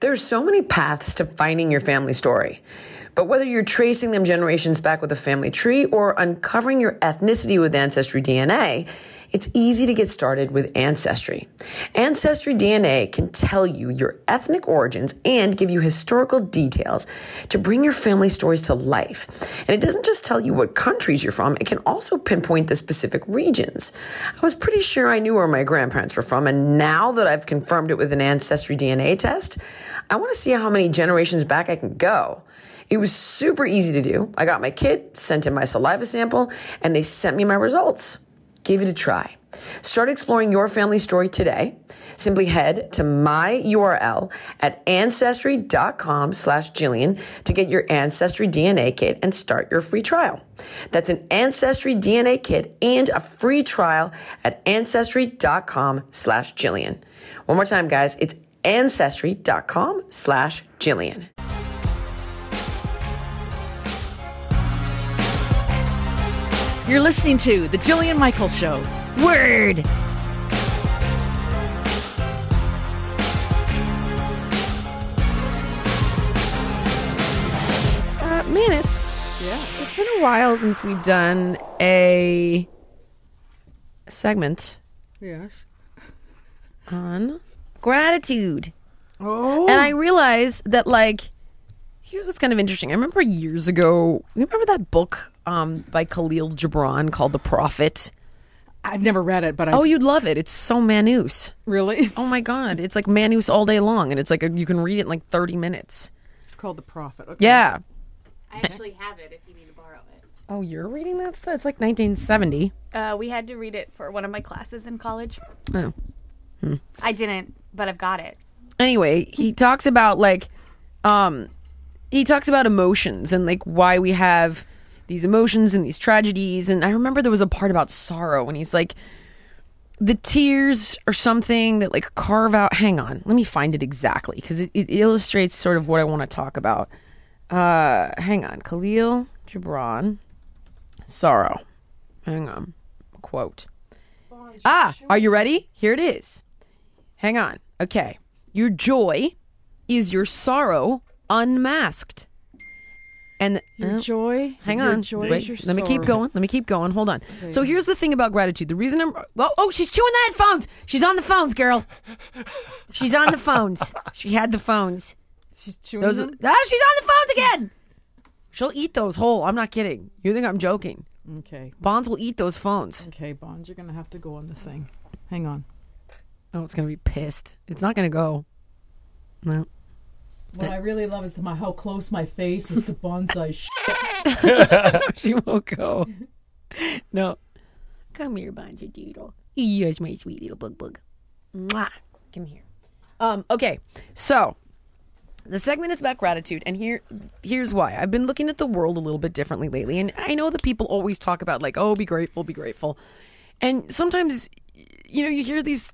There's so many paths to finding your family story. But whether you're tracing them generations back with a family tree or uncovering your ethnicity with Ancestry DNA, it's easy to get started with Ancestry. Ancestry DNA can tell you your ethnic origins and give you historical details to bring your family stories to life. And it doesn't just tell you what countries you're from, it can also pinpoint the specific regions. I was pretty sure I knew where my grandparents were from, and now that I've confirmed it with an Ancestry DNA test, I want to see how many generations back I can go. It was super easy to do. I got my kit, sent in my saliva sample, and they sent me my results. Give it a try. Start exploring your family story today. Simply head to my URL at ancestry.com slash Jillian to get your Ancestry DNA kit and start your free trial. That's an Ancestry DNA kit and a free trial at ancestry.com slash Jillian. One more time, guys. It's ancestry.com slash Jillian. You're listening to The Jillian Michaels Show. Word! Uh, Manus, Yeah. it's been a while since we've done a segment Yes. on gratitude. Oh. And I realized that, like, here's what's kind of interesting. I remember years ago, you remember that book um, by Khalil Gibran called The Prophet? I've never read it, but I Oh, you'd love it. It's so manus. really. Oh my God. It's like manus all day long. And it's like a, you can read it in like 30 minutes. It's called The Prophet. Okay. Yeah. I actually have it if you need to borrow it. Oh, you're reading that stuff? It's like 1970. Uh, we had to read it for one of my classes in college. Oh. I didn't, but I've got it. anyway, he talks about like um he talks about emotions and like why we have these emotions and these tragedies. And I remember there was a part about sorrow and he's like the tears are something that like carve out hang on let me find it exactly because it, it illustrates sort of what i want to talk about. Uh hang on khalil gibran sorrow. Hang on quote. Ah are you ready? Here it is hang on okay your joy is your sorrow unmasked and Your uh, joy. Hang your on. Joy Wait, is your let me keep going. Let me keep going. Hold on. So here's the thing about gratitude. The reason I'm well, oh, she's chewing the headphones. She's on the phones, girl. She's on the phones. She had the phones. She's chewing Those them? ah, she's on the phones again. She'll eat those whole. I'm not kidding. You think I'm joking? Okay. Bonds will eat those phones. Okay, Bonds, you're gonna have to go on the thing. Hang on. Oh, it's gonna be pissed. It's not gonna go. No. What I really love is my, how close my face is to bonsai shit. she won't go. No. Come here, Bonzo Doodle. Yes, my sweet little bug bug. Mwah. Come here. Um, okay, so the segment is about gratitude, and here here's why. I've been looking at the world a little bit differently lately, and I know that people always talk about like, oh, be grateful, be grateful. And sometimes you know, you hear these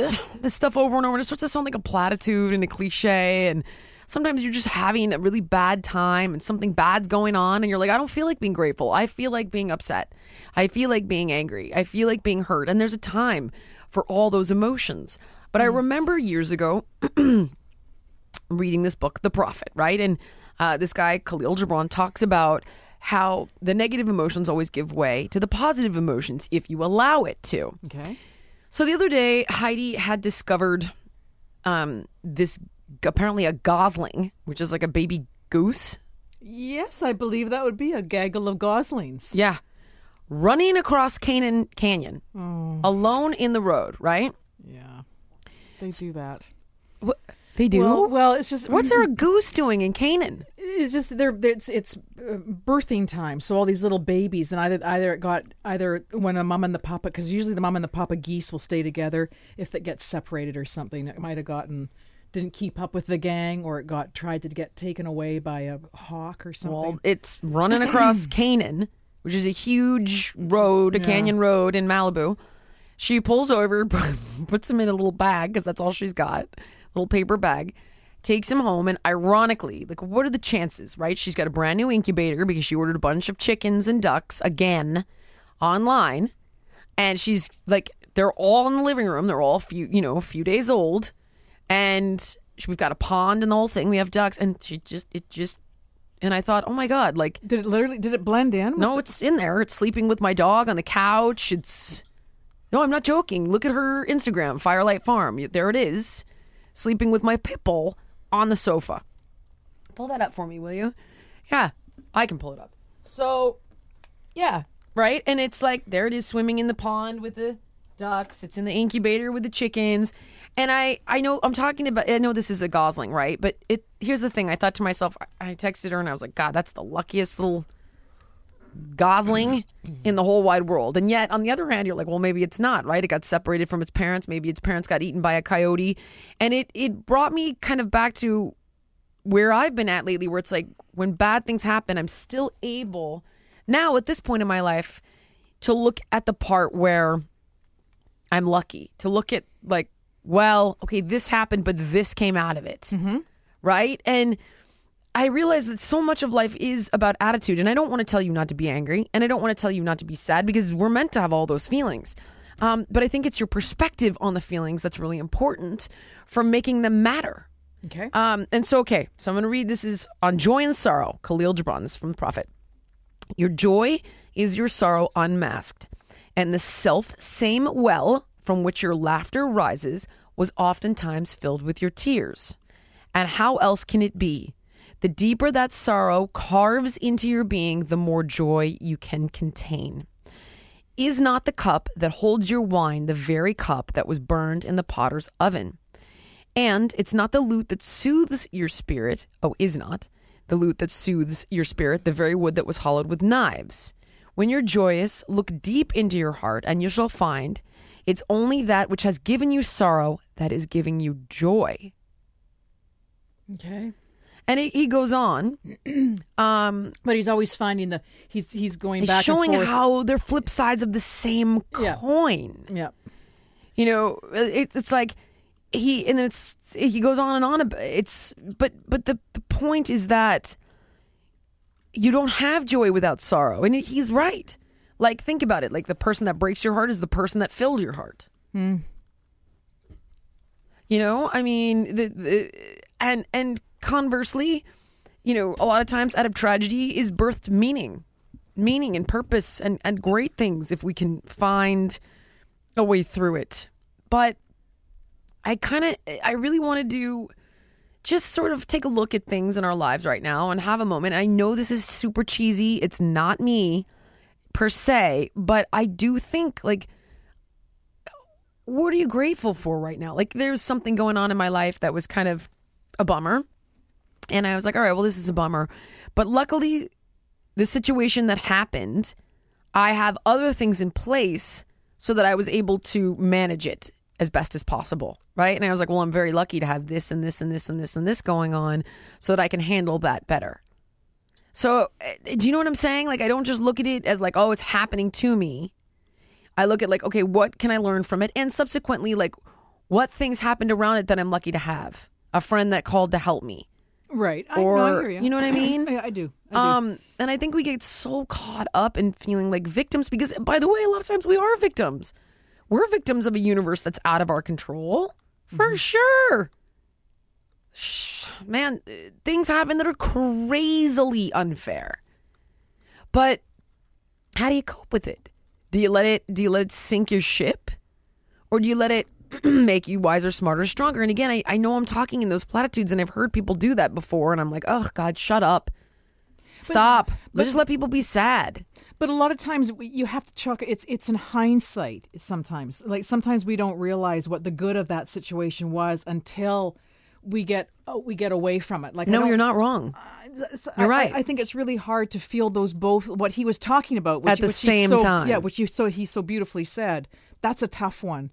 ugh, this stuff over and over, and it starts to sound like a platitude and a cliche. And sometimes you're just having a really bad time, and something bad's going on, and you're like, I don't feel like being grateful. I feel like being upset. I feel like being angry. I feel like being hurt. And there's a time for all those emotions. But I remember years ago reading this book, The Prophet, right? And uh, this guy, Khalil Gibran, talks about how the negative emotions always give way to the positive emotions if you allow it to. Okay. So the other day, Heidi had discovered um, this apparently a gosling, which is like a baby goose. Yes, I believe that would be a gaggle of goslings. Yeah. Running across Kanan Canyon alone in the road, right? Yeah, they do that. What they do? Well, well, it's just What's there a goose doing in Kanan? it's just they're, it's it's uh, birthing time so all these little babies and either either it got either when the mom and the papa because usually the mom and the papa geese will stay together if it gets separated or something it might have gotten didn't keep up with the gang or it got tried to get taken away by a hawk or something Well, it's running across Kanan, which is a huge road, a canyon road in Malibu. She pulls over, puts him in a little bag because that's all she's got, little paper bag. Takes him home, and ironically, like, what are the chances, right? She's got a brand new incubator because she ordered a bunch of chickens and ducks again online, and she's like, they're all in the living room. They're all a few, you know, a few days old, and we've got a pond and the whole thing. We have ducks, and she just, it just, and I thought, oh my god, like did it literally did it blend in no, it's in there. It's sleeping with my dog on the couch. It's no, I'm not joking. Look at her Instagram, Firelight Farm. There it is, sleeping with my pit bull on the sofa. Pull that up for me, will you? Yeah, I can pull it up. So, yeah, right. And it's like there it is, swimming in the pond with the ducks. It's in the incubator with the chickens. And I, I know I'm talking about. I know this is a gosling, right? But it. Here's the thing. I thought to myself. I texted her and I was like, God, that's the luckiest little gosling in the whole wide world. And yet, on the other hand, you're like, well, maybe it's not, right? It got separated from its parents. Maybe its parents got eaten by a coyote. And it it brought me kind of back to where I've been at lately, where it's like when bad things happen, I'm still able now at this point in my life to look at the part where I'm lucky, to look at like, well, okay, this happened, but this came out of it. Mm-hmm. Right. And I realize that so much of life is about attitude. And I don't want to tell you not to be angry. And I don't want to tell you not to be sad because we're meant to have all those feelings. Um, but I think it's your perspective on the feelings that's really important for making them matter. okay Um, and so, okay, so I'm going to read this is on joy and sorrow, Khalil Gibran, this is from the Prophet. Your joy is your sorrow unmasked, and the self same well from which your laughter rises was oftentimes filled with your tears. And how else can it be? The deeper that sorrow carves into your being, the more joy you can contain. Is not the cup that holds your wine the very cup that was burned in the potter's oven? And it's not the lute that soothes your spirit. Oh, is not the lute that soothes your spirit, the very wood that was hollowed with knives. When you're joyous, look deep into your heart, and you shall find it's only that which has given you sorrow that is giving you joy. okay And he, he goes on, um, but he's always finding the he's he's going he's back showing and forth. how they're flip sides of the same Yeah. coin. yeah. You know it, it's like he and then it's he goes on and on it's but but the, the point is that you don't have joy without sorrow. And he's right. Like think about it. Like the person that breaks your heart is the person that filled your heart. You know i mean the, the and and conversely you know a lot of times out of tragedy is birthed meaning meaning and purpose and and great things if we can find a way through it. But I kind of, I really want to do just sort of take a look at things in our lives right now and have a moment. I know this is super cheesy. It's not me per se, but I do think like, what are you grateful for right now? Like, there's something going on in my life that was kind of a bummer. And I was like, all right, well, this is a bummer. But luckily, the situation that happened, I have other things in place so that I was able to manage it as best as possible. Right. And I was like, well, I'm very lucky to have this and this and this and this and this going on so that I can handle that better. So, uh, do you know what I'm saying? Like, I don't just look at it as like, oh, it's happening to me. I look at like, okay, what can I learn from it? And subsequently, like, what things happened around it that I'm lucky to have? A friend that called to help me. Right I, Or, no, I hear you. you know what I mean? I, I do I do. Um, and I think we get so caught up in feeling like victims because, by the way, a lot of times we are victims. We're victims of a universe that's out of our control, for sure. Shh, man, uh, things happen that are crazily unfair. But how do you cope with it? Do you let it? Do you let it sink your ship, or do you let it make you wiser, smarter, stronger. And again, I, I know I'm talking in those platitudes and I've heard people do that before. And I'm like, oh, God, shut up. Stop. But, just let people be sad. But a lot of times you have to chuck it's it's in hindsight sometimes. Like sometimes we don't realize what the good of that situation was until we get oh, we get away from it. Like No, you're not wrong. Uh, so You're I- right. I, I think it's really hard to feel those both what he was talking about which, At the which same so- time. Yeah, which you so he so beautifully said. That's a tough one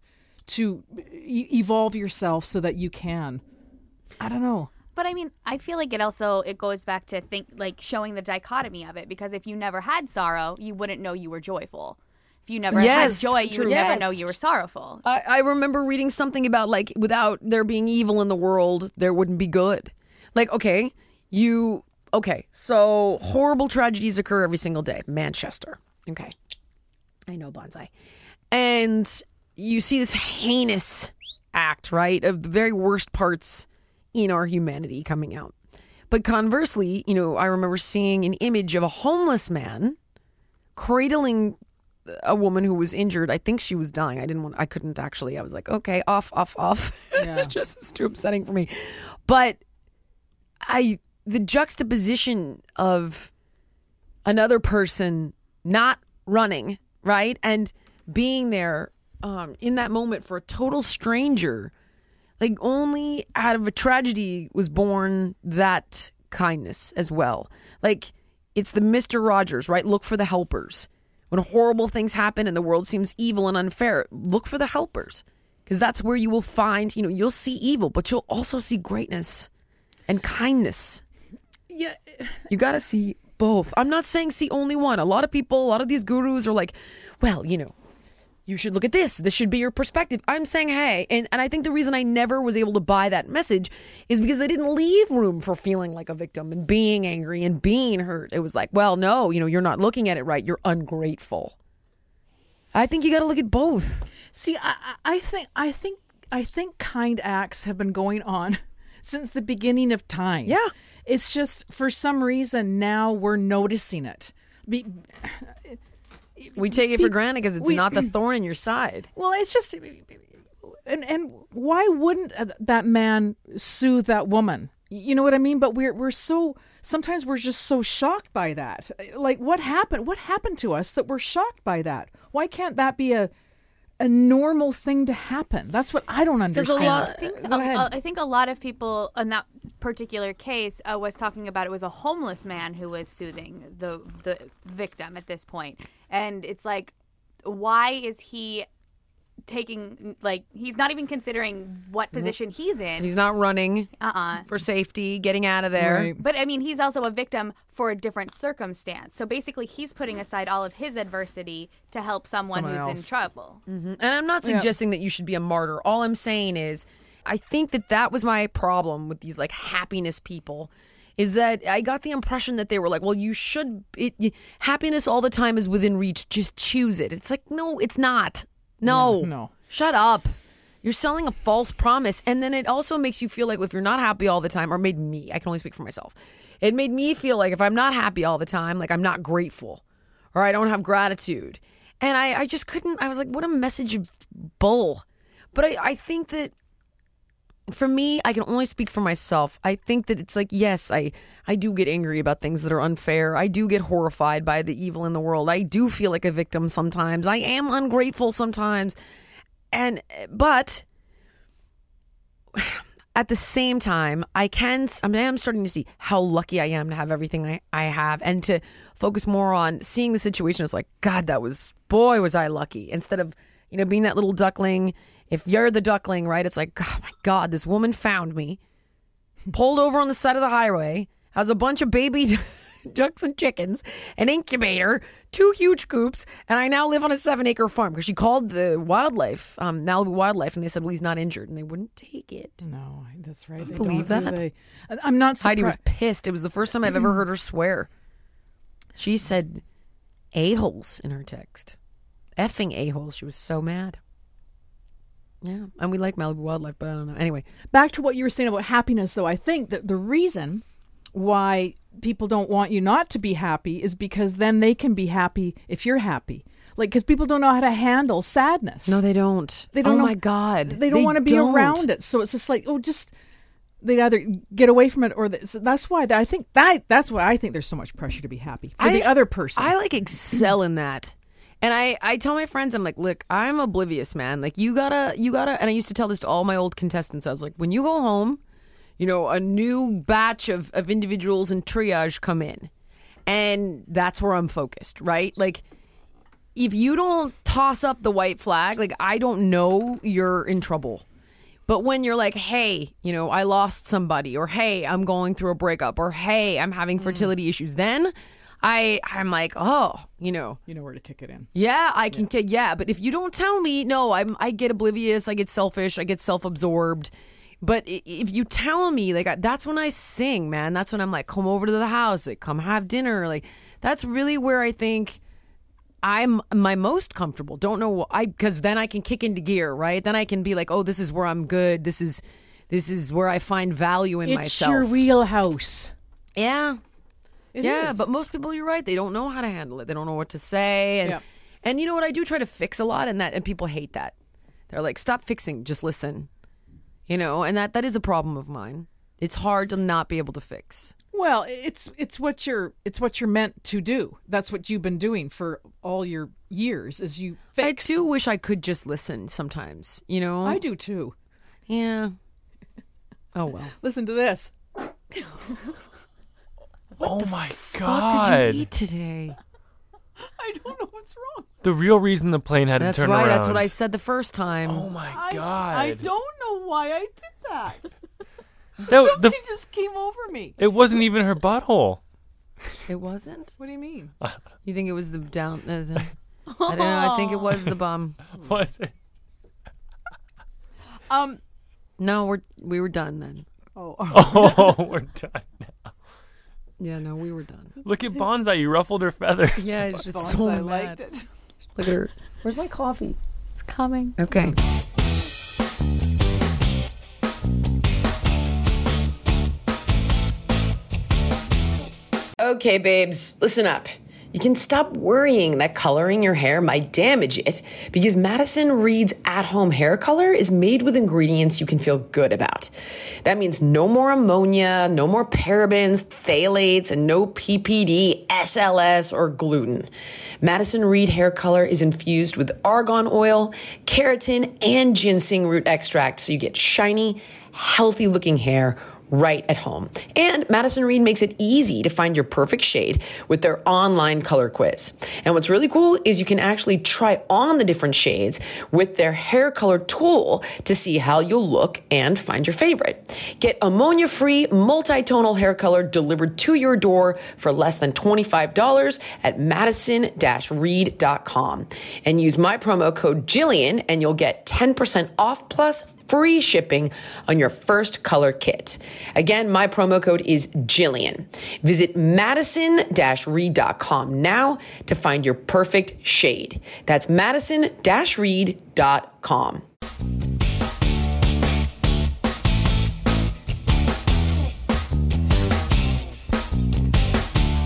to e- evolve yourself so that you can. I don't know. But I mean, I feel like it also it goes back to think like showing the dichotomy of it because if you never had sorrow, you wouldn't know you were joyful. If you never Yes, had joy, you true. would never know you were sorrowful. I, I remember reading something about like without there being evil in the world, there wouldn't be good. Like, okay, you okay, so horrible tragedies occur every single day. Manchester. Okay. I know bonsai. And you see this heinous act, right? Of the very worst parts in our humanity coming out. But conversely, you know, I remember seeing an image of a homeless man cradling a woman who was injured. I think she was dying. I didn't want. I couldn't actually. I was like, okay, off, off, off. it just was too upsetting for me. But I, the juxtaposition of another person not running right and being there um, in that moment for a total stranger. Like only out of a tragedy was born that kindness as well. Like it's the Mister Rogers, right? Look for the helpers when horrible things happen and the world seems evil and unfair, look for the helpers because that's where you will find, you know, you'll see evil, but you'll also see greatness and kindness. Yeah, You got to see both. I'm not saying see only one. A lot of people, a lot of these gurus are like, well, you know, you should look at this. This should be your perspective. I'm saying, hey, and, and I think the reason I never was able to buy that message is because they didn't leave room for feeling like a victim and being angry and being hurt. It was like, well, no, you know, you're not looking at it right. You're ungrateful. I think you got to look at both. See, I, I think I think I think kind acts have been going on since the beginning of time. Yeah. It's just for some reason now we're noticing it. Be, We take it for granted because it's we- not the thorn in your side. well, it's just and and why wouldn't uh, that man sue that woman? You know what I mean? But we're we're so sometimes we're just so shocked by that. Like what happened? What happened to us that we're shocked by that? Why can't that be a a normal thing to happen? That's what I don't a understand. lot- I think Go a, ahead. a- I think a lot of people in that particular case uh, was talking about it was a homeless man who was soothing the the victim at this point, and it's like, why is he taking like he's not even considering what position he's in? He's not running Uh uh for safety, getting out of there. Right. But I mean, he's also a victim for a different circumstance. So basically, he's putting aside all of his adversity to help someone, Someone who's in else. trouble. And I'm not suggesting that you should be a martyr. All I'm saying is, I think that that was my problem with these like happiness people. Is that I got the impression that they were like, well, you should. It, y- happiness all the time is within reach. Just choose it. It's like, no, it's not. No, Yeah, no. Shut up. You're selling a false promise. And then it also makes you feel like if you're not happy all the time, or made me, I can only speak for myself. It made me feel like if I'm not happy all the time, like I'm not grateful or I don't have gratitude. And I, I just couldn't, I was like, what a message of bull. But I, I think that for me, I can only speak for myself. I think that it's like, yes, I, I do get angry about things that are unfair. I do get horrified by the evil in the world. I do feel like a victim sometimes. I am ungrateful sometimes. And, but at the same time, I can, I am starting to see how lucky I am to have everything I, I have and to focus more on seeing the situation as like, God, that was, boy, was I lucky. Instead of, you know, being that little duckling. If you're the duckling, right, it's like, oh my God, this woman found me, pulled over on the side of the highway, has a bunch of baby ducks and chickens, an incubator, two huge coops, and I now live on a seven acre farm because she called the wildlife, um, Malibu Wildlife, and they said, well, he's not injured, and they wouldn't take it. No, that's right. They believe that. they? I'm not surprised. Heidi was pissed. It was the first time I've ever heard her swear. She said a-holes in her text. Effing a-holes. She was so mad. Yeah. And we like Malibu Wildlife, but I don't know. Anyway, back to what you were saying about happiness So i think that the reason why people don't want you not to be happy is because then they can be happy if you're happy like because people don't know how to handle sadness. No, they don't. They don't Oh know- my god. they don't want to be don't. around it. So it's just like, oh, just they either get away from it or th- so that's why I think that that's why I think there's so much pressure to be happy for the other person. I like excel in that. And I, I tell my friends, I'm like, look, I'm oblivious, man. Like you gotta, you gotta. And I used to tell this to all my old contestants. I was like, when you go home, you know, a new batch of of individuals in triage come in, and that's where I'm focused, right? Like, if you don't toss up the white flag, like I don't know, you're in trouble. But when you're like, hey, you know, I lost somebody, or hey, I'm going through a breakup, or hey, I'm having mm. fertility issues, then I I'm like, oh, you know, you know where to kick it in. yeah, I can get yeah. But if you don't tell me, no, I'm I get oblivious, I get selfish, I get self absorbed. But if you tell me, like I- that's when I sing, man. That's when I'm like, come over to the house, like come have dinner. Like that's really where I think I'm my most comfortable. Don't know I because then I can kick into gear, right? Then I can be like, oh, this is where I'm good. This is this is where I find value in It's myself. your wheelhouse. yeah, It yeah, is. but most people, you're right. They don't know how to handle it. They don't know what to say, and Yeah. and you know what? I do try to fix a lot, and that and people hate that. They're like, stop fixing, just listen. You know, and that that is a problem of mine. It's hard to not be able to fix. Well, it's it's what you're it's what you're meant to do. That's what you've been doing for all your years. Is you fix. I do wish I could just listen sometimes. You know, I do too. Yeah. Oh well. Listen to this. oh my god! What did you eat today? I don't know what's wrong. The real reason the plane had That's to turn out. That's right. around. That's what I said the first time. Oh my I, god! I don't know why I did that. No, the- Something just came over me. it wasn't even her butthole. It wasn't. What do you mean? You think it was the down? Uh, the, I don't know. I think it was the bum. Was it? Um. No, we're we were done then. Oh. Oh, we're done. Yeah, no, we were done. Look at Bonsai. You ruffled her feathers. Yeah, it's just Bonds, so I mad. liked it. Look at her. Where's my coffee? It's coming. Okay. Okay, babes, listen up. You can stop worrying that coloring your hair might damage it because Madison Reed's at home hair color is made with ingredients you can feel good about. That means no more ammonia, no more parabens, phthalates, and no PPD, SLS, or gluten. Madison Reed hair color is infused with argan oil, keratin, and ginseng root extract so you get shiny, healthy looking hair right at home. And Madison Reed makes it easy to find your perfect shade with their online color quiz. And what's really cool is you can actually try on the different shades with their hair color tool to see how you'll look and find your favorite. Get ammonia free multi-tonal hair color delivered to your door for less than $25 at madison-reed.com and use my promo code Jillian and you'll get 10% off plus free shipping on your first color kit. Again, my promo code is Jillian. Visit madison-reed.com now to find your perfect shade. That's madison-reed.com.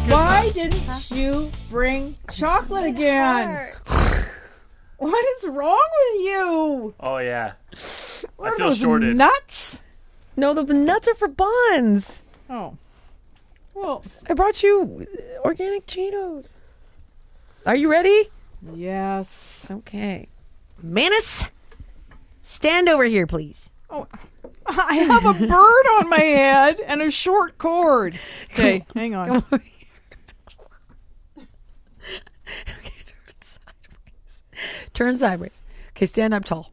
Why didn't you bring chocolate again? What is wrong with you? Oh yeah. What I are feel those shorted. nuts? No, the nuts are for buns. Oh. Well, I brought you uh, organic Cheetos. Are you ready? yes. Okay. Manus, stand over here, please. Oh, I have a bird on my head and a short cord. Okay, hang on. Come over here. okay, turn sideways. Turn sideways. Okay, stand up tall.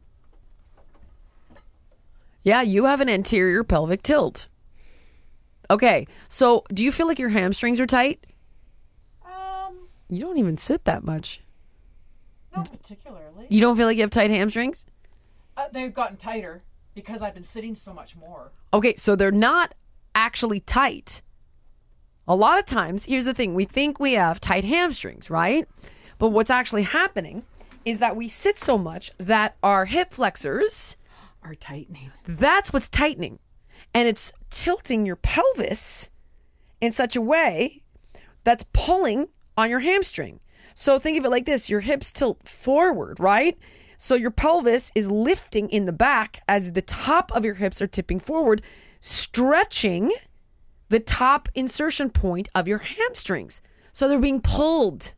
Yeah, you have an anterior pelvic tilt. Okay, so do you feel like your hamstrings are tight? Um, You don't even sit that much. not particularly. You don't feel like you have tight hamstrings? Uh, they've gotten tighter because I've been sitting so much more. Okay, so they're not actually tight. A lot of times, here's the thing we think we have tight hamstrings, right? But what's actually happening is that we sit so much that our hip flexors, Are tightening. that's what's tightening. And it's tilting your pelvis in such a way that's pulling on your hamstring. So think of it like this your hips tilt forward, right? So your pelvis is lifting in the back as the top of your hips are tipping forward, stretching the top insertion point of your hamstrings. So they're being pulled.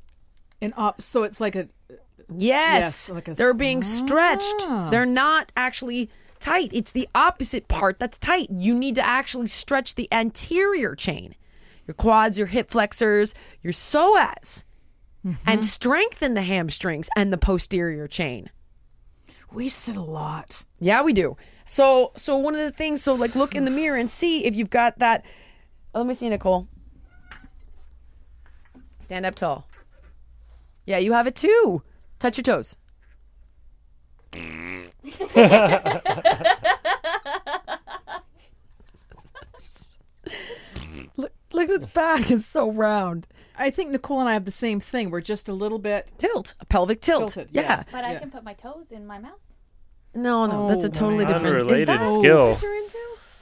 And up, so it's like a Yes. Yes, like they're being stretched. Ah. They're not actually tight. It's the opposite part that's tight. You need to actually stretch the anterior chain, your quads, your hip flexors, your psoas, Mm-hmm. and strengthen the hamstrings and the posterior chain. we sit a lot. Yeah, we do. So, so one of the things, so like look in the mirror and see if you've got that. Oh, let me see, Nicole. Stand up tall. Yeah, you have it too. Touch your toes. look, look at its back. It's so round. I think Nicole and I have the same thing. We're just a little bit. Tilt, a pelvic tilt. Tilted, yeah. yeah. But I Yeah. can put my toes in my mouth. No, no, that's a Oh, totally my. different. Is Unrelated that skill. what you're into?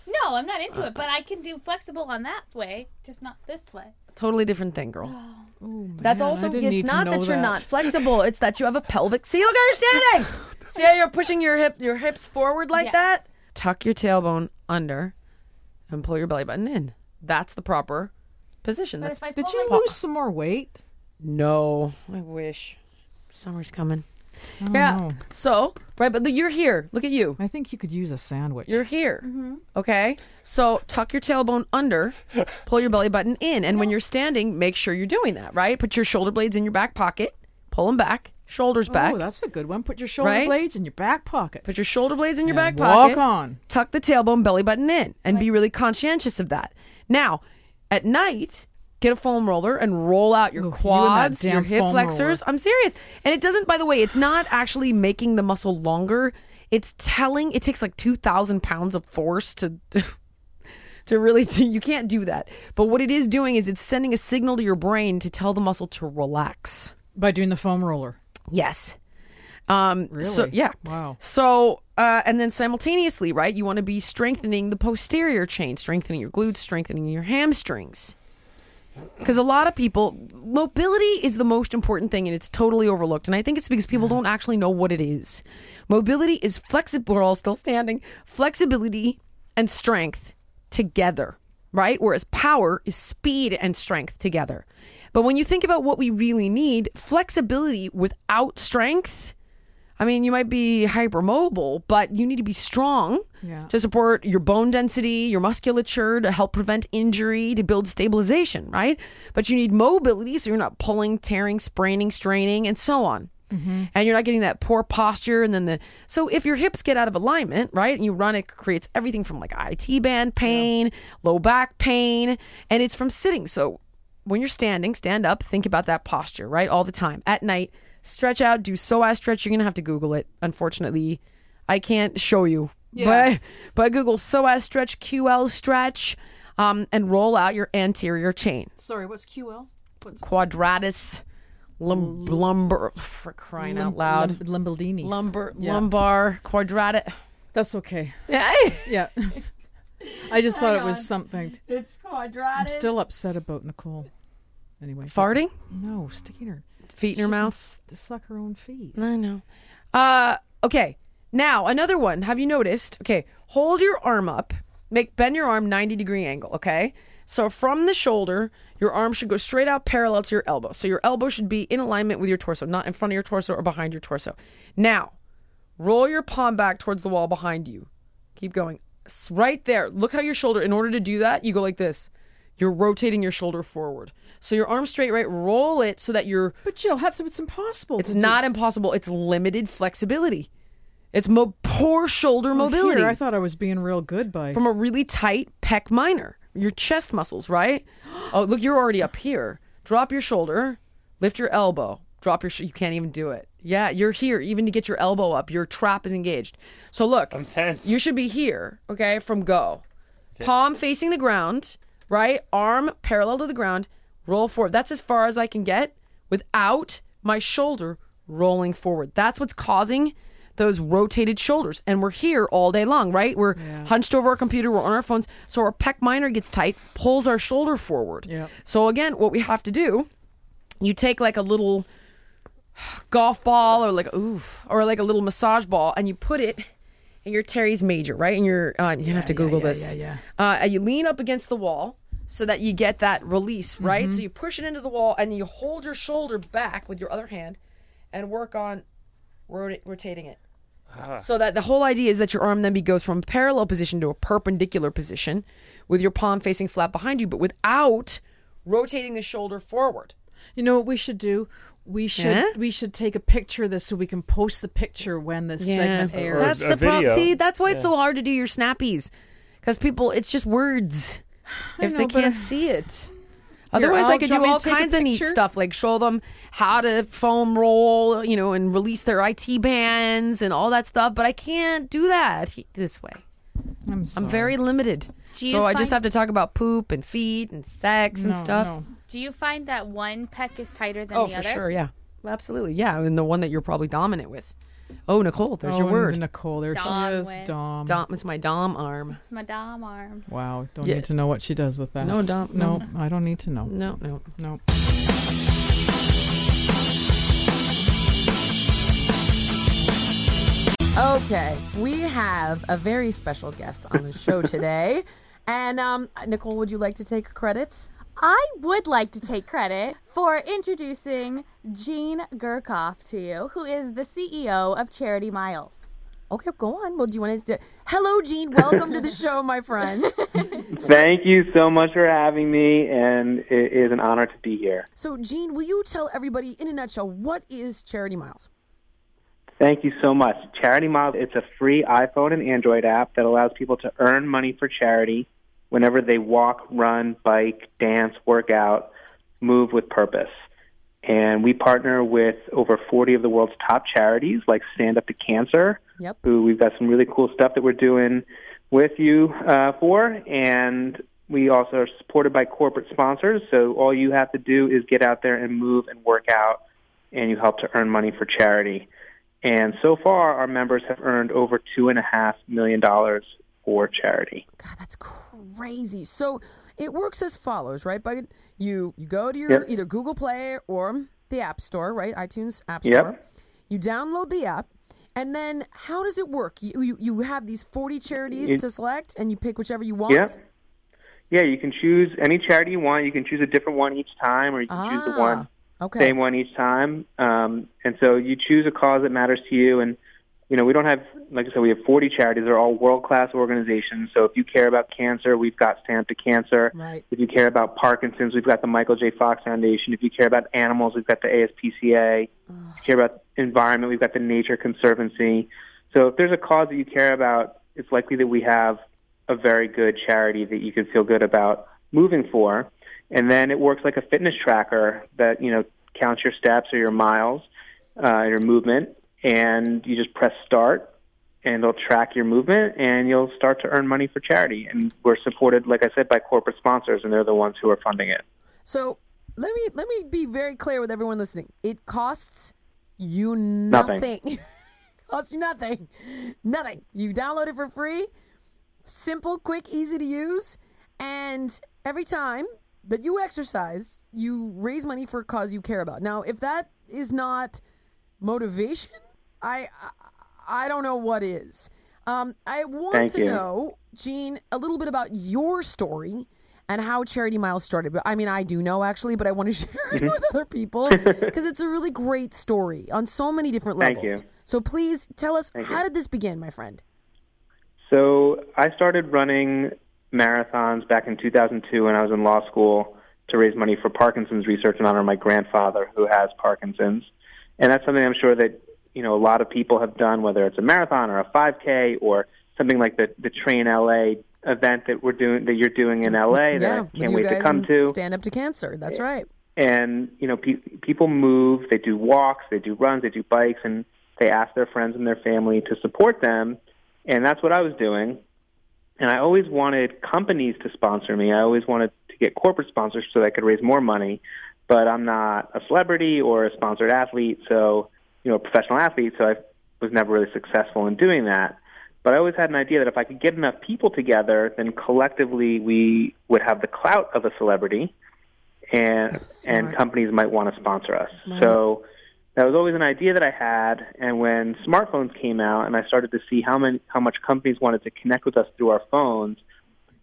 No, I'm not into it, but I can do flexible on that way, just not this way. Totally different thing, girl. Oh, That's man, also I didn't it's to not know that you're that. not flexible. It's that you have a pelvic. See, look how you're standing. See how you're pushing your hip your hips forward like Yes. that? Tuck your tailbone under and pull your belly button in. That's the proper position. But That's if I Did you my lose some more weight? no. I wish. Summer's coming. I Yeah. know. So, right, but you're here. Look at you. I think you could use a sandwich. You're here. Mm-hmm. Okay? So tuck your tailbone under, pull your belly button in. And when you're standing, make sure you're doing that, right? Put your shoulder blades in your back pocket, pull them back, shoulders back. Oh, that's a good one. Put your shoulder Right? blades in your back pocket. Put your shoulder blades in your back And pocket. Walk on. Tuck the tailbone belly button in and be really conscientious of that. Now, at night, get a foam roller and roll out your Ooh, you quads, your hip flexors. I'm serious. And it doesn't, by the way, it's not actually making the muscle longer. It's telling, it takes like 2,000 pounds of force to. To really, you can't do that. But what it is doing is it's sending a signal to your brain to tell the muscle to relax. By doing the foam roller. Yes. Um, So Really? yeah. Wow. So uh, and then simultaneously, right? You want to be strengthening the posterior chain, strengthening your glutes, strengthening your hamstrings. Because a lot of people, mobility is the most important thing, and it's totally overlooked. And I think it's because people don't actually know what it is. Mobility is flexible. We're all still standing. Flexibility and strength together, right? Whereas power is speed and strength together. But when you think about what we really need, flexibility without strength, I mean, you might be hypermobile, but you need to be strong Yeah. to support your bone density, your musculature, to help prevent injury, to build stabilization, right? But you need mobility so you're not pulling, tearing, spraining, straining, and so on. Mm-hmm. And you're not getting that poor posture. And then the so if your hips get out of alignment, right, and you run, it creates everything from like IT band pain, low back pain, and it's from sitting. So when you're standing, stand up, think about that posture, right? All the time. At night, stretch out, do psoas stretch. You're going to have to Google it. Unfortunately, I can't show you. But, but Google psoas stretch, QL stretch, um, and roll out your anterior chain. Sorry, what's QL? What's Quadratus lum- lumbar, for crying out loud. Lum- Lumbaldini. Lumbar, Yeah. lumbar, quadratic. That's okay. Yeah. Yeah. I just thought it was something. It's quadratic. I'm still upset about Nicole. Anyway. Farting? No, sticking her. Feet in her mouth? suck her own feet. I know. Uh, okay. Now another one. Have you noticed? Okay, hold your arm up. Make bend your arm ninety degree angle. Okay. So from the shoulder, your arm should go straight out parallel to your elbow. So your elbow should be in alignment with your torso, not in front of your torso or behind your torso. Now, roll your palm back towards the wall behind you. Keep going. Right there. Look how your shoulder. In order to do that, you go like this. You're rotating your shoulder forward. So your arm straight, right? Roll it so that you're But Jill, that's it's impossible. it's to do. not impossible. It's limited flexibility. It's mo- poor shoulder mobility Here, I thought I was being real good by. from a really tight pec minor, your chest muscles, right? Oh, look, you're already up here. Drop your shoulder, lift your elbow, drop your. Sh- you can't even do it. Yeah, you're here. Even to get your elbow up, your trap is engaged. So look, I'm tense. you should be here, okay, from go. Palm facing the ground, right? Arm parallel to the ground, roll forward. That's as far as I can get without my shoulder rolling forward. That's what's causing those rotated shoulders. And we're here all day long, right? We're hunched over our computer, we're on our phones. So our pec minor gets tight, pulls our shoulder forward. Yep. So again, what we have to do, you take like a little golf ball or like oof or like a little massage ball, and you put it in your teres major, right? And you're uh, you have to Google yeah, this. yeah, Uh, and you lean up against the wall so that you get that release, right? Mm-hmm. So you push it into the wall and you hold your shoulder back with your other hand and work on rota- rotating it. So that the whole idea is that your arm then be goes from a parallel position to a perpendicular position with your palm facing flat behind you, but without rotating the shoulder forward. You know what we should do? We should Yeah? we should take a picture of this so we can post the picture when this segment airs. That's a the problem. video. See, that's why it's so hard to do your snappies because people, it's just words if know, they but- can't see it. Otherwise, I'll- could do you do me all to take a kinds of neat picture? stuff, like show them how to foam roll, you know, and release their IT bands and all that stuff. But I can't do that he- this way. I'm, I'm very limited. Do you So I just find- have to talk about poop and feet and sex and no, stuff. No. Do you find that one pec is tighter than Oh, the for other? sure, yeah, absolutely, yeah, and the one that you're probably dominant with. Oh, Nicole, there's oh, your word. Nicole. There Dom she is. with- Dom. Dom, it's my dom arm. It's my dom arm. Wow. Don't Yeah. need to know what she does with that. No, Dom. No, I don't need to know. no, no. No. Okay, we have a very special guest on the show today. And um, Nicole, would you like to take credit? I would like to take credit for introducing Gene Gurkoff to you, who is the CEO of Charity Miles. Okay, go on. Well, do you want to? Hello, Gene. Welcome to the show, my friend. Thank you so much for having me, and it is an honor to be here. So, Gene, will you tell everybody in a nutshell what is Charity Miles? Thank you so much. Charity Miles, it's a free iPhone and Android app that allows people to earn money for charity whenever they walk, run, bike, dance, work out, move with purpose. And we partner with over 40 of the world's top charities like Stand Up to Cancer, Yep. who we've got some really cool stuff that we're doing with you uh, for. And we also are supported by corporate sponsors. So all you have to do is get out there and move and work out, and you help to earn money for charity. And so far, our members have earned over two and a half million dollars for charity. God, that's crazy. So it works as follows, right? But you you go to your Yep. either Google Play or the App Store, right? iTunes App Store. Yep. You download the app, and then how does it work? You you, you have these forty charities It- to select, and you pick whichever you want. Yep. Yeah, you can choose any charity you want. You can choose a different one each time, or you can choose the one Ah, Okay. same one each time. Um, and so you choose a cause that matters to you. And, you know, we don't have, like I said, we have 40 charities. They're all world class organizations. So if you care about cancer, we've got Stand to Cancer. Right. If you care about Parkinson's, we've got the Michael J. Fox Foundation. If you care about animals, we've got the ASPCA. If you care about environment, we've got the Nature Conservancy. So if there's a cause that you care about, it's likely that we have a very good charity that you can feel good about moving for. And then it works like a fitness tracker that, you know, counts your steps or your miles, uh, your movement, and you just press start and it'll track your movement and you'll start to earn money for charity. And we're supported, like I said, by corporate sponsors and they're the ones who are funding it. So let me let me be very clear with everyone listening. It costs you Nothing. nothing. costs you nothing. Nothing. You download it for free. Simple, quick, easy to use, and every time that you exercise, you raise money for a cause you care about. Now, if that is not motivation, I I, don't know what is. Um, I want Thank to you. know, Gene, a little bit about your story and how Charity Miles started. But I mean, I do know actually, but I want to share it Mm-hmm. with other people because it's a really great story on so many different levels. Thank you. So please tell us Thank how you. did this begin, my friend? So I started running marathons back in 2002 when I was in law school to raise money for Parkinson's research in honor of my grandfather who has Parkinson's. And that's something I'm sure that, you know, a lot of people have done, whether it's a marathon or a 5K or something like the, the Train LA event that we're doing, that you're doing in LA that yeah, I can't wait to come to. Stand up to cancer. That's right. and you know pe- people move they do walks they do runs they do bikes and they ask their friends and their family to support them and that's what i was doing and i always wanted companies to sponsor me i always wanted to get corporate sponsors so that i could raise more money but i'm not a celebrity or a sponsored athlete so you know a professional athlete so i was never really successful in doing that but I always had an idea that if I could get enough people together, then collectively we would have the clout of a celebrity, and and companies might want to sponsor us. So that was always an idea that I had. And when smartphones came out, and I started to see how many how much companies wanted to connect with us through our phones,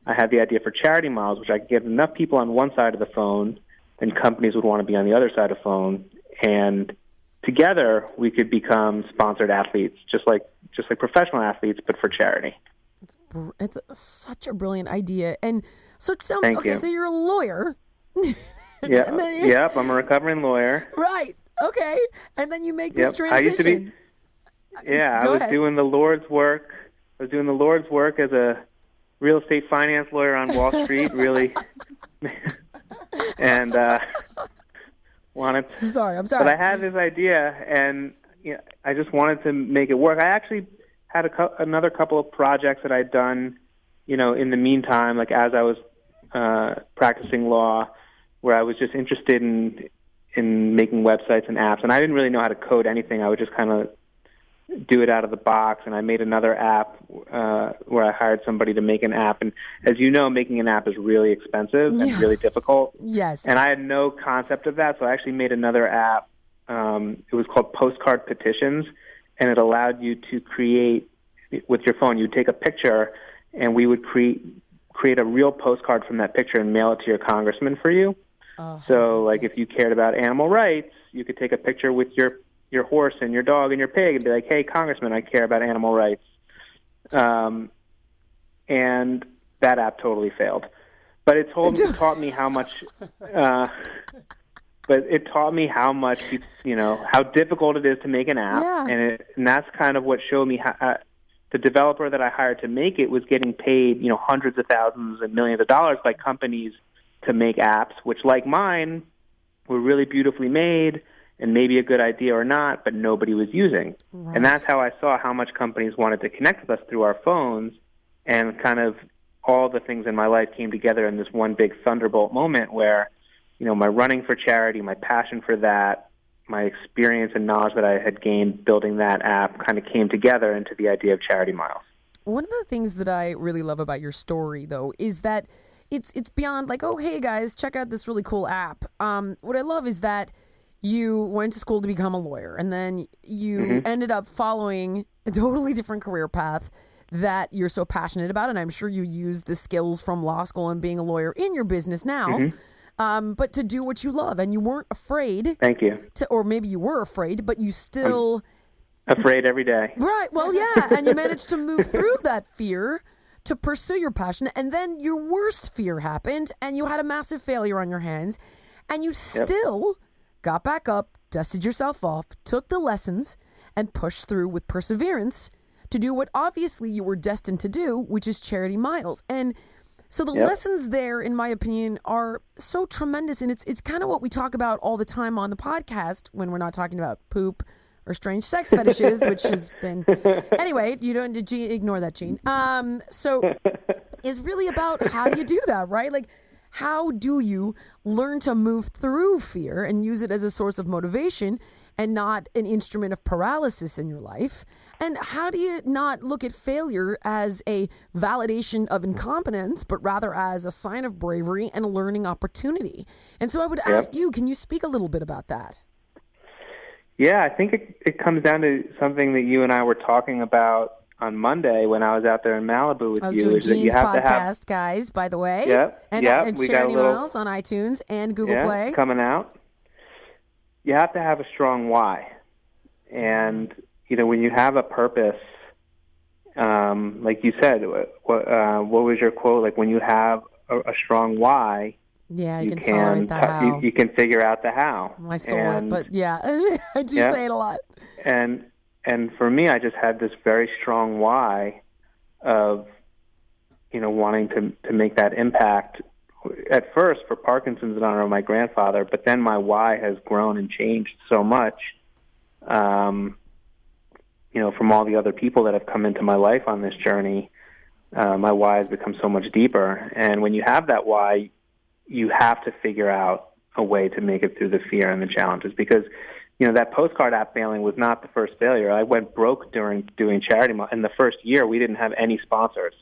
I had the idea for Charity Miles, which I could get enough people on one side of the phone, then companies would want to be on the other side of the phone, and together we could become sponsored athletes, just like just like professional athletes, but for charity. Br- It's such a brilliant idea. And so tell me, Thank okay, you. so you're a lawyer. Yeah, yep. I'm a recovering lawyer. Right. Okay. And then you make this Yep. I used to be- transition. Yeah, I was ahead. doing the Lord's work. I was doing the Lord's work as a real estate finance lawyer on Wall Street, really, and uh, wanted. I'm sorry. I'm sorry. But. I had this idea, and you know, I just wanted to make it work. I actually had a cou- another couple of projects that I'd done, you know, in the meantime, like as I was uh, practicing law, where I was just interested in in making websites and apps, and I didn't really know how to code anything. I would just kind of do it out of the box, and I made another app uh, where I hired somebody to make an app. And as you know, making an app is really expensive Yeah. and really difficult. yes. And I had no concept of that, so I actually made another app. Um, it was called Postcard Petitions, and it allowed you to create with your phone. You'd take a picture, and we would create create a real postcard from that picture and mail it to your congressman for you. So, like, if you cared about animal rights, you could take a picture with your your horse and your dog and your pig and be like, "Hey, Congressman, I care about animal rights." Um, and that app totally failed, but it told taught me how much. Uh, but it taught me how much you know how difficult it is to make an app, Yeah. and it, and that's kind of what showed me how. Uh, the developer that I hired to make it was getting paid, you know, hundreds of thousands and millions of dollars by companies to make apps, which, like mine, were really beautifully made and maybe a good idea or not, but nobody was using. And that's how I saw how much companies wanted to connect with us through our phones, and kind of all the things in my life came together in this one big thunderbolt moment where, you know, my running for charity, my passion for that, my experience and knowledge that I had gained building that app kind of came together into the idea of Charity Miles. One of the things that I really love about your story, though, is that it's it's beyond like, oh, hey guys, check out this really cool app. Um, what I love is that you went to school to become a lawyer, and then you ended up following a totally different career path that you're so passionate about, and I'm sure you use the skills from law school and being a lawyer in your business now. Um, but to do what you love, and you weren't afraid Thank you. to, or maybe you were afraid, but you still. Afraid every day. Right. Well, yeah, and you managed to move through that fear to pursue your passion, and then your worst fear happened, and you had a massive failure on your hands, and you still got back up, dusted yourself off, took the lessons, and pushed through with perseverance to do what obviously you were destined to do, which is charity miles. And so the Yep. lessons there, in my opinion, are so tremendous, and it's it's kind of what we talk about all the time on the podcast when we're not talking about poop or strange sex fetishes, which has been anyway. You don't did you ignore that, Gene? Um, so is really about how do you do that, right? Like, how do you learn to move through fear and use it as a source of motivation and not an instrument of paralysis in your life? And how do you not look at failure as a validation of incompetence, but rather as a sign of bravery and a learning opportunity? And so I would ask you, can you speak a little bit about that? Yeah, I think it, it comes down to something that you and I were talking about on Monday when I was out there in Malibu with you. is that you have podcast, to have guys, by the way. Yep, And, yep, and we got a little- Miles on iTunes and Google yeah, Play. coming out. You have to have a strong why, and you know when you have a purpose, um, like you said, what, uh, what was your quote? Like when you have a, a strong why, yeah, you, you can, can the how. You, you can figure out the how. I stole and, it, but yeah, I do Yeah. say it a lot. and and for me, I just had this very strong why of you know wanting to to make that impact. At first, for Parkinson's in honor of my grandfather, but then my why has grown and changed so much. Um, you know, from all the other people that have come into my life on this journey, uh, my why has become so much deeper. And when you have that why, you have to figure out a way to make it through the fear and the challenges because you know that postcard app failing was not the first failure. I went broke during doing charity. Mo- In the first year, we didn't have any sponsors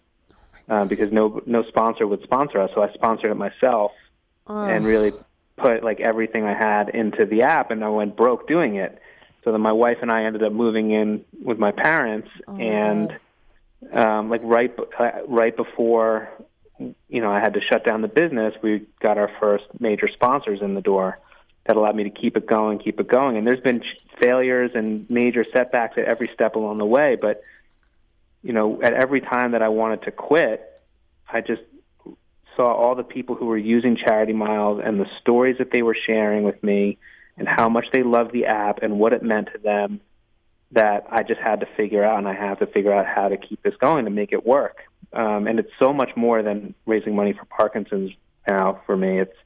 uh, because no no sponsor would sponsor us. So I sponsored it myself and really put like everything I had into the app, and I went broke doing it. So then my wife and I ended up moving in with my parents, and um, like right uh, right before you know I had to shut down the business, we got our first major sponsors in the door that allowed me to keep it going, keep it going. And there's been failures and major setbacks at every step along the way, but you know, at every time that I wanted to quit, I just saw all the people who were using Charity Miles and the stories that they were sharing with me and how much they loved the app and what it meant to them that I just had to figure out and I have to figure out how to keep this going to make it work. Um, and it's so much more than raising money for Parkinson's now for me. It's,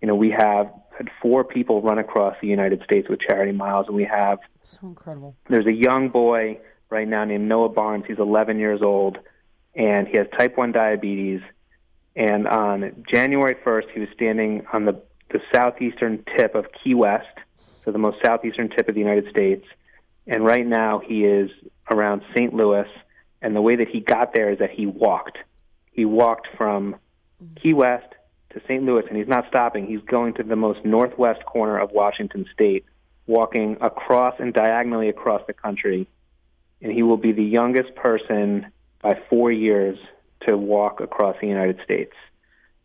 you know, we have had four people run across the United States with Charity Miles and we have So incredible. there's a young boy right now named Noah Barnes. He's 11 years old, and he has type 1 diabetes. And on January 1st, he was standing on the, the southeastern tip of Key West, so the most southeastern tip of the United States. And right now, he is around St. Louis. And the way that he got there is that he walked. He walked from Key West to St. Louis, and he's not stopping. He's going to the most northwest corner of Washington State, walking across and diagonally across the country and he will be the youngest person by four years to walk across the United States.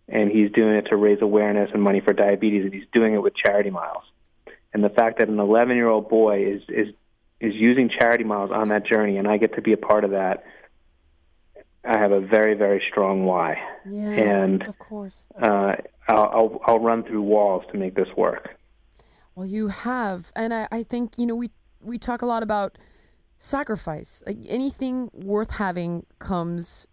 And he's doing it to raise awareness and money for diabetes, and he's doing it with charity miles. And the fact that an 11 year old boy is, is, is using charity miles on that journey, and I get to be a part of that, I have a very, very strong why. Yeah. And of course. uh, I'll, I'll, I'll run through walls to make this work. Well, you have, and I, I think you know we we talk a lot about sacrifice. Like anything worth having comes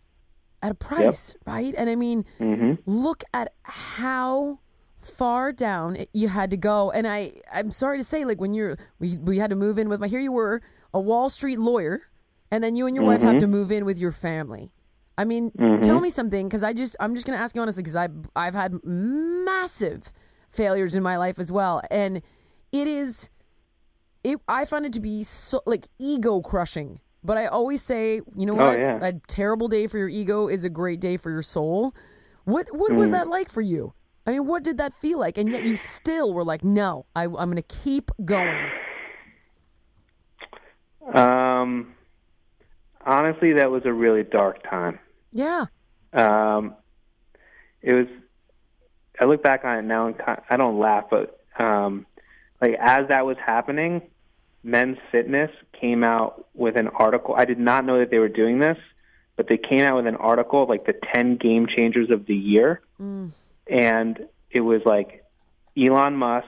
at a price, right? And I mean, hmm look at how far down you had to go. And I, I'm sorry to say, like when you're, we we had to move in with my. Here you were, a Wall Street lawyer, and then you and your wife have to move in with your family. I mean, tell me something, because I just, I'm just gonna ask you honestly, because I, I've had massive failures in my life as well, and it is it I find it to be so like ego crushing. But I always say, you know Oh, what? yeah. A terrible day for your ego is a great day for your soul. What what was that like for you? I mean, what did that feel like? And yet you still were like, no, I, I'm going to keep going. Um, honestly, that was a really dark time. Yeah. Um, it was. I look back on it now and ki- I don't laugh, but um, like as that was happening, Men's Fitness came out with an article. I did not know that they were doing this, but they came out with an article of, like the ten game changers of the year, and it was like Elon Musk,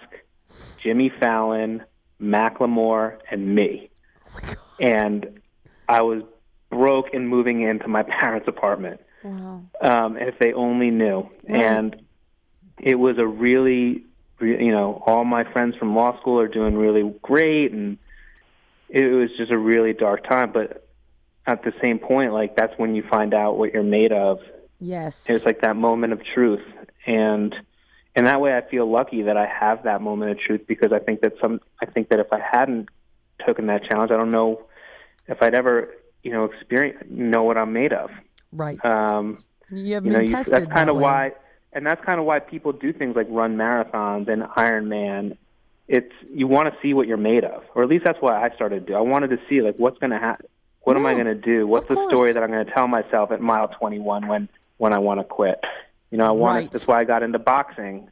Jimmy Fallon, Macklemore, and me. and I was broke and moving into my parents' apartment. Wow. Um, if they only knew. And it was a really, re- you know, all my friends from law school are doing really great, and it was just a really dark time. But at the same point, like that's when you find out what you're made of. Yes. It's like that moment of truth, and in that way, I feel lucky that I have that moment of truth because I think that some, I think that if I hadn't taken that challenge, I don't know if I'd ever, you know, experience know what I'm made of. right. Um, you have you been know, you, tested. that's kind that of way. why, and that's kind of why people do things like run marathons and Ironman. It's you want to see what you're made of, or at least that's what I started to do. I wanted to see like what's going to happen. What am I going to do? What's the story that I'm going to tell myself at mile 21 when when I want to quit? You know, I wanted. Right. That's why I got into boxing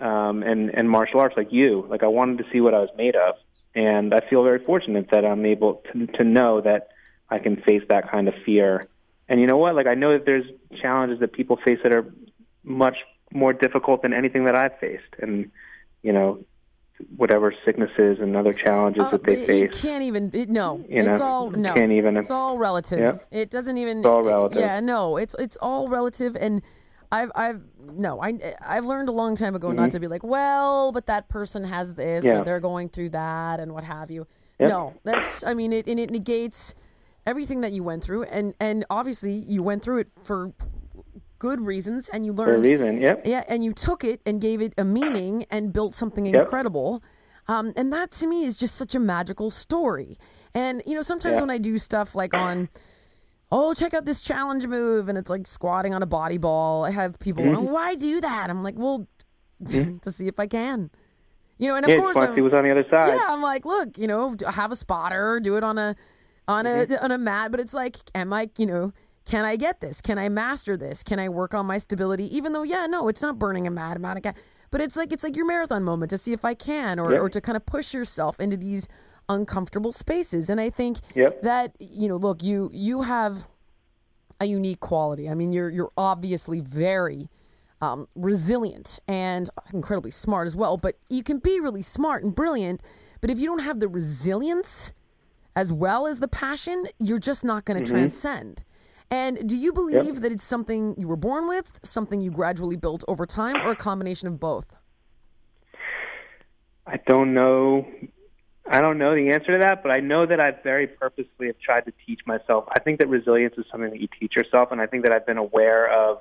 um, and and martial arts like you. Like I wanted to see what I was made of, and I feel very fortunate that I'm able to to know that I can face that kind of fear. And you know what? Like I know that there's challenges that people face that are much more difficult than anything that I've faced, and you know, whatever sicknesses and other challenges Uh, that they you face. can't even. It, no, You it's know, all no. can't even- It's all relative. Yep. It doesn't even. It's all relative. Yeah, no, it's it's all relative, and I've I've no, I I've learned a long time ago not to be like, well, but that person has this, Mm-hmm. Yeah. or they're going through that, and what have you. Yep. No, that's. I mean, it and it negates everything that you went through, and and obviously you went through it for good reasons, and you learned For a reason, yep. yeah, and you took it and gave it a meaning and built something Yep. incredible. Um, and that to me is just such a magical story. And you know, sometimes Yeah. when I do stuff like on, oh, check out this challenge move, and it's like squatting on a body ball, I have people Mm-hmm. going, why do that? I'm like, well, to see if I can. You know, and of Yeah, course, I'm- see what's on the other side. yeah, I'm like, look, you know, have a spotter, do it on a on a Mm-hmm. on a mat, but it's like, am I, you know, can I get this? Can I master this? Can I work on my stability? Even though, yeah, no, it's not burning a mad amount of gas, but it's like it's like your marathon moment to see if I can, or Yep. or to kind of push yourself into these uncomfortable spaces. And I think Yep. that you know, look, you you have a unique quality. I mean, you're you're obviously very um, resilient and incredibly smart as well. But you can be really smart and brilliant, but if you don't have the resilience as well as the passion, you're just not going to mm-hmm. transcend. And do you believe that it's something you were born with, something you gradually built over time, or a combination of both? I don't know. I don't know the answer to that, but I know that I very purposely have tried to teach myself. I think that resilience is something that you teach yourself, and I think that I've been aware of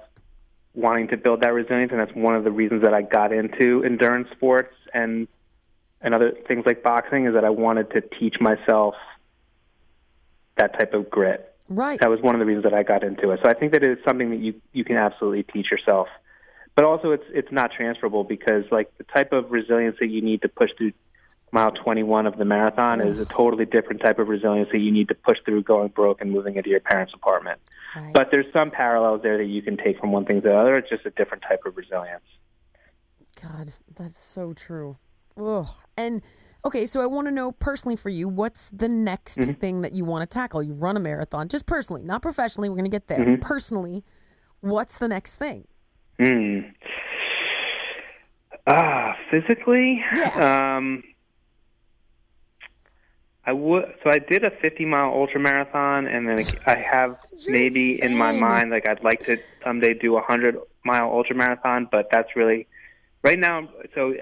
wanting to build that resilience, and that's one of the reasons that I got into endurance sports and and other things like boxing is that I wanted to teach myself that type of grit. Right. That was one of the reasons that I got into it. So I think that it's something that you you can absolutely teach yourself. But also it's it's not transferable because like the type of resilience that you need to push through mile 21 of the marathon is a totally different type of resilience that you need to push through going broke and moving into your parents' apartment. Right. But there's some parallels there that you can take from one thing to the other. It's just a different type of resilience. God, that's so true. Ugh. And okay, so I want to know personally for you, what's the next Mm-hmm. thing that you want to tackle? You run a marathon, just personally, not professionally. We're going to get there. Mm-hmm. Personally, what's the next thing? Hmm. Ah, physically? Yeah. Um I would so I did a 50 mile ultra marathon and then I have maybe in my mind like I'd like to someday do a 100 mile ultra marathon, but that's really right now so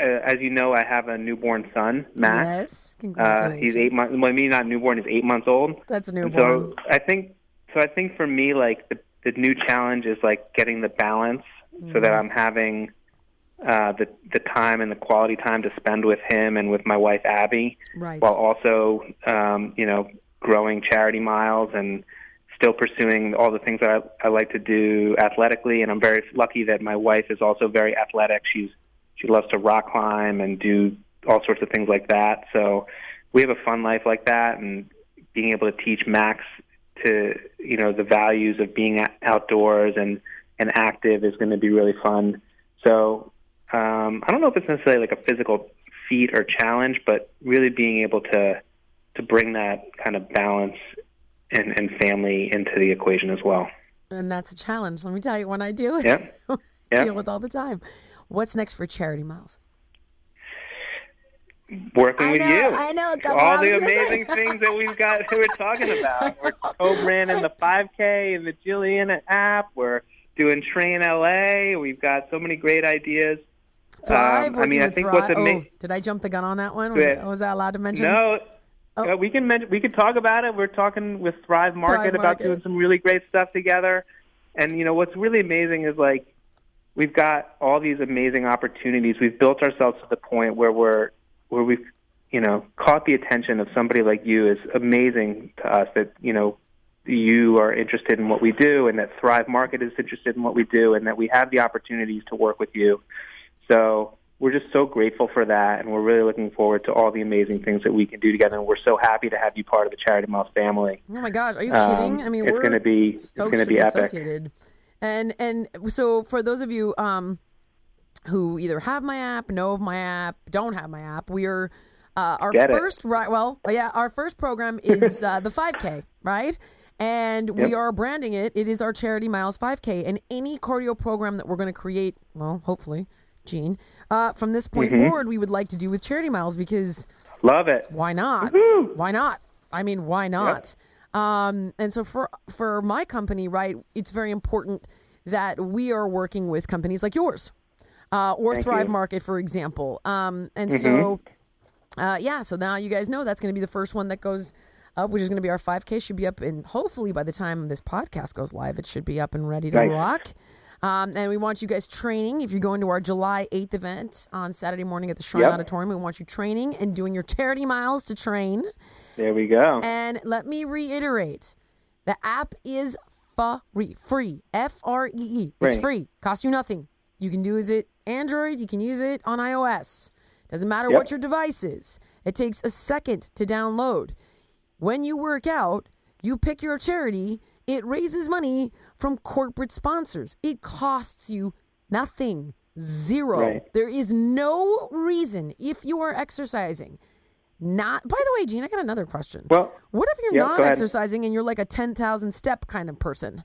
uh, as you know I have a newborn son, Max. Yes, Uh, congratulations. he's eight months. Well, I mean, not newborn. He's eight months old. That's a And newborn. So I think. So I think for me, like the the new challenge is like getting the balance, so that I'm having uh, the the time and the quality time to spend with him and with my wife Abby, right. while also um, you know growing charity miles and still pursuing all the things that I, I like to do athletically. And I'm very lucky that my wife is also very athletic. She's she loves to rock climb and do all sorts of things like that. So we have a fun life like that, and being able to teach Max to you know the values of being outdoors and and active is going to be really fun. So um, I don't know if it's necessarily like a physical feat or challenge, but really being able to to bring that kind of balance and, and family into the equation as well. and that's a challenge. Let me tell you, when I do it, Yep. deal with all the time. What's next for Charity Miles? Working I with know, you. I know, All the amazing things that we've got we're talking about. We're co-branding the 5K and the Jillian app. We're doing Train LA. We've got so many great ideas. Thrive. Um, I mean, I think Thrive. what's oh, amazing. did I jump the gun on that one? Was, it, was that allowed to mention? No, Oh. uh, we can mention, we could talk about it. We're talking with Thrive Market Thrive about Market. doing some really great stuff together. And you know what's really amazing is like we've got all these amazing opportunities. We've built ourselves to the point where we're where we've you know caught the attention of somebody like you is amazing to us. That you know you are interested in what we do, and that Thrive Market is interested in what we do, and that we have the opportunities to work with you. So we're just so grateful for that, and we're really looking forward to all the amazing things that we can do together. And we're so happy to have you part of the Charity Miles family. Oh my gosh, are you Um, kidding? I mean, it's we're gonna be- it's gonna to be epic. associated. And and so for those of you um who either have my app, know of my app, don't have my app, we are uh, our Get it. first right. Well, yeah, our first program is uh, the 5K, right? And we are branding it. It is our Charity Miles 5K, and any cardio program that we're going to create, well, hopefully, Gene, uh, from this point Mm-hmm. forward, we would like to do with Charity Miles because Love it. why not? Why not? I mean, why not? Um, and so for for my company, right, it's very important that we are working with companies like yours, uh, or Thank Thrive you. Market, for example. Um, and so, uh, yeah, so now you guys know that's going to be the first one that goes up, which is going to be our 5K. Should be up, and hopefully by the time this podcast goes live, it should be up and ready to Nice. rock. Um, and we want you guys training. If you're going to our July 8th event on Saturday morning at the Shrine Yep. Auditorium, we want you training and doing your charity miles to train. There we go. And let me reiterate the app is free. Free. F R E E. It's Free. Costs you nothing. You can use it Android, you can use it on iOS. Doesn't matter Yep. what your device is. It takes a second to download. When you work out, you pick your charity. It raises money from corporate sponsors. It costs you nothing. Zero. Right. There is no reason if you are exercising. Not by the way, Gene, I got another question. Well, what if you're yeah, not exercising and you're like a 10,000 step kind of person?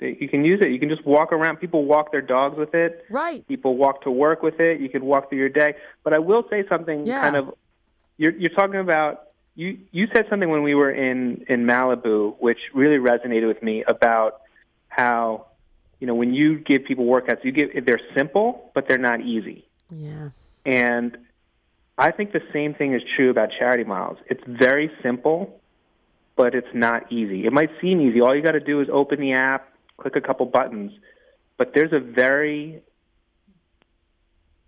you can use it. You can just walk around. People walk their dogs with it. Right. People walk to work with it. You could walk through your day. But I will say something Yeah. kind of you're you're talking about you you said something when we were in in Malibu which really resonated with me about how you know when you give people workouts you give they're simple but they're not easy. Yeah. And I think the same thing is true about charity miles. It's very simple, but it's not easy. It might seem easy. All you got to do is open the app, click a couple buttons, but there's a very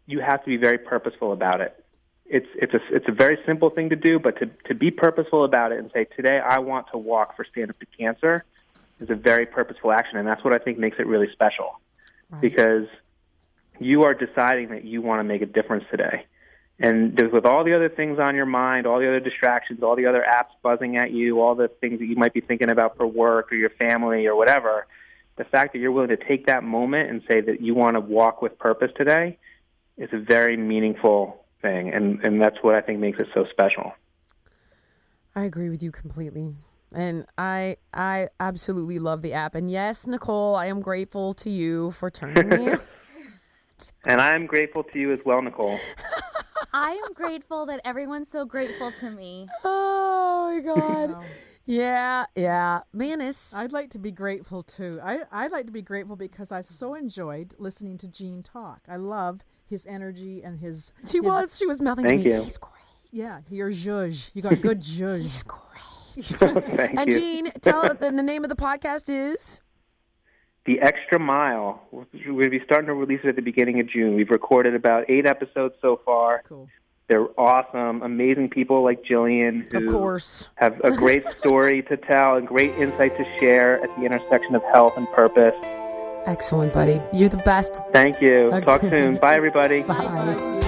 you have to be very purposeful about it. It's it's a it's a very simple thing to do, but to to be purposeful about it and say today I want to walk for stand up to cancer is a very purposeful action, and that's what I think makes it really special because you are deciding that you want to make a difference today. And there's, with all the other things on your mind, all the other distractions, all the other apps buzzing at you, all the things that you might be thinking about for work or your family or whatever, the fact that you're willing to take that moment and say that you want to walk with purpose today is a very meaningful thing. And, and that's what I think makes it so special. I agree with you completely. And I I absolutely love the app. And yes, Nicole, I am grateful to you for turning me. And I'm grateful to you as well, Nicole. I am grateful that everyone's so grateful to me. oh my god. Yeah, yeah. Manis. I'd like to be grateful too. I, I'd like to be grateful because I've so enjoyed listening to Gene talk. I love his energy and his. She his- was. She was mouthing Thank to me. you. He's great. Yeah, your zhuzh. You got good zhuzh. He's great. Thank and you. Gene, tell and the name of the podcast is The Extra Mile. We're going to be starting to release it at the beginning of June. We've recorded about eight episodes so far. Cool. They're awesome, amazing people like Jillian Of course. have a great story to tell and great insight to share at the intersection of health and purpose. Excellent, buddy. You're the best. Thank you. Talk soon. Bye, everybody. Bye. Don't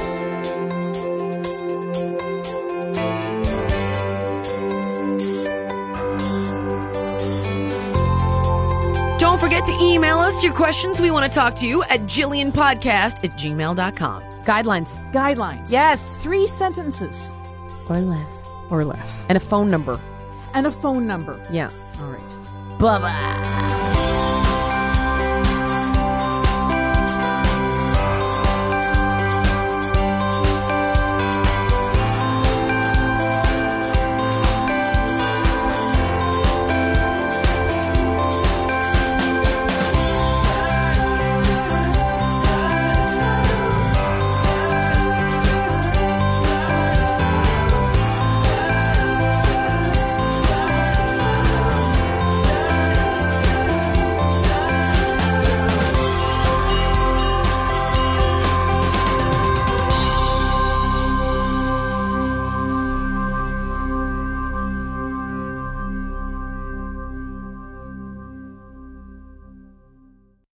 us your questions. We want to talk to you at jillianpodcast at gmail.com. Guidelines. Guidelines. Yes. Three sentences Or less. or less. And a phone number. And a phone number. Yeah. All right. Bye bye.